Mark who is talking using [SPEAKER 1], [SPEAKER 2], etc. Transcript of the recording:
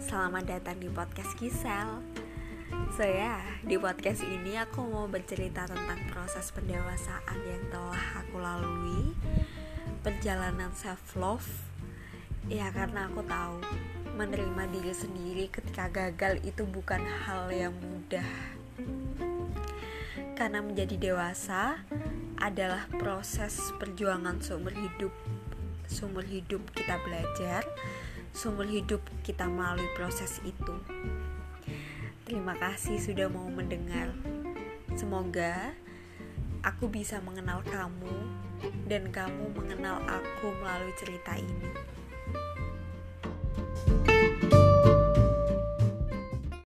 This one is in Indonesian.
[SPEAKER 1] Selamat datang di podcast Gisel So ya, di podcast ini aku mau bercerita tentang proses pendewasaan yang telah aku lalui Perjalanan self-love. Ya karena aku tahu Menerima diri sendiri ketika gagal itu bukan hal yang mudah. Karena menjadi dewasa adalah proses perjuangan seumur hidup Seumur hidup kita belajar seumur hidup kita melalui proses itu. Terima kasih sudah mau mendengar. Semoga aku bisa mengenal kamu dan kamu mengenal aku melalui cerita ini.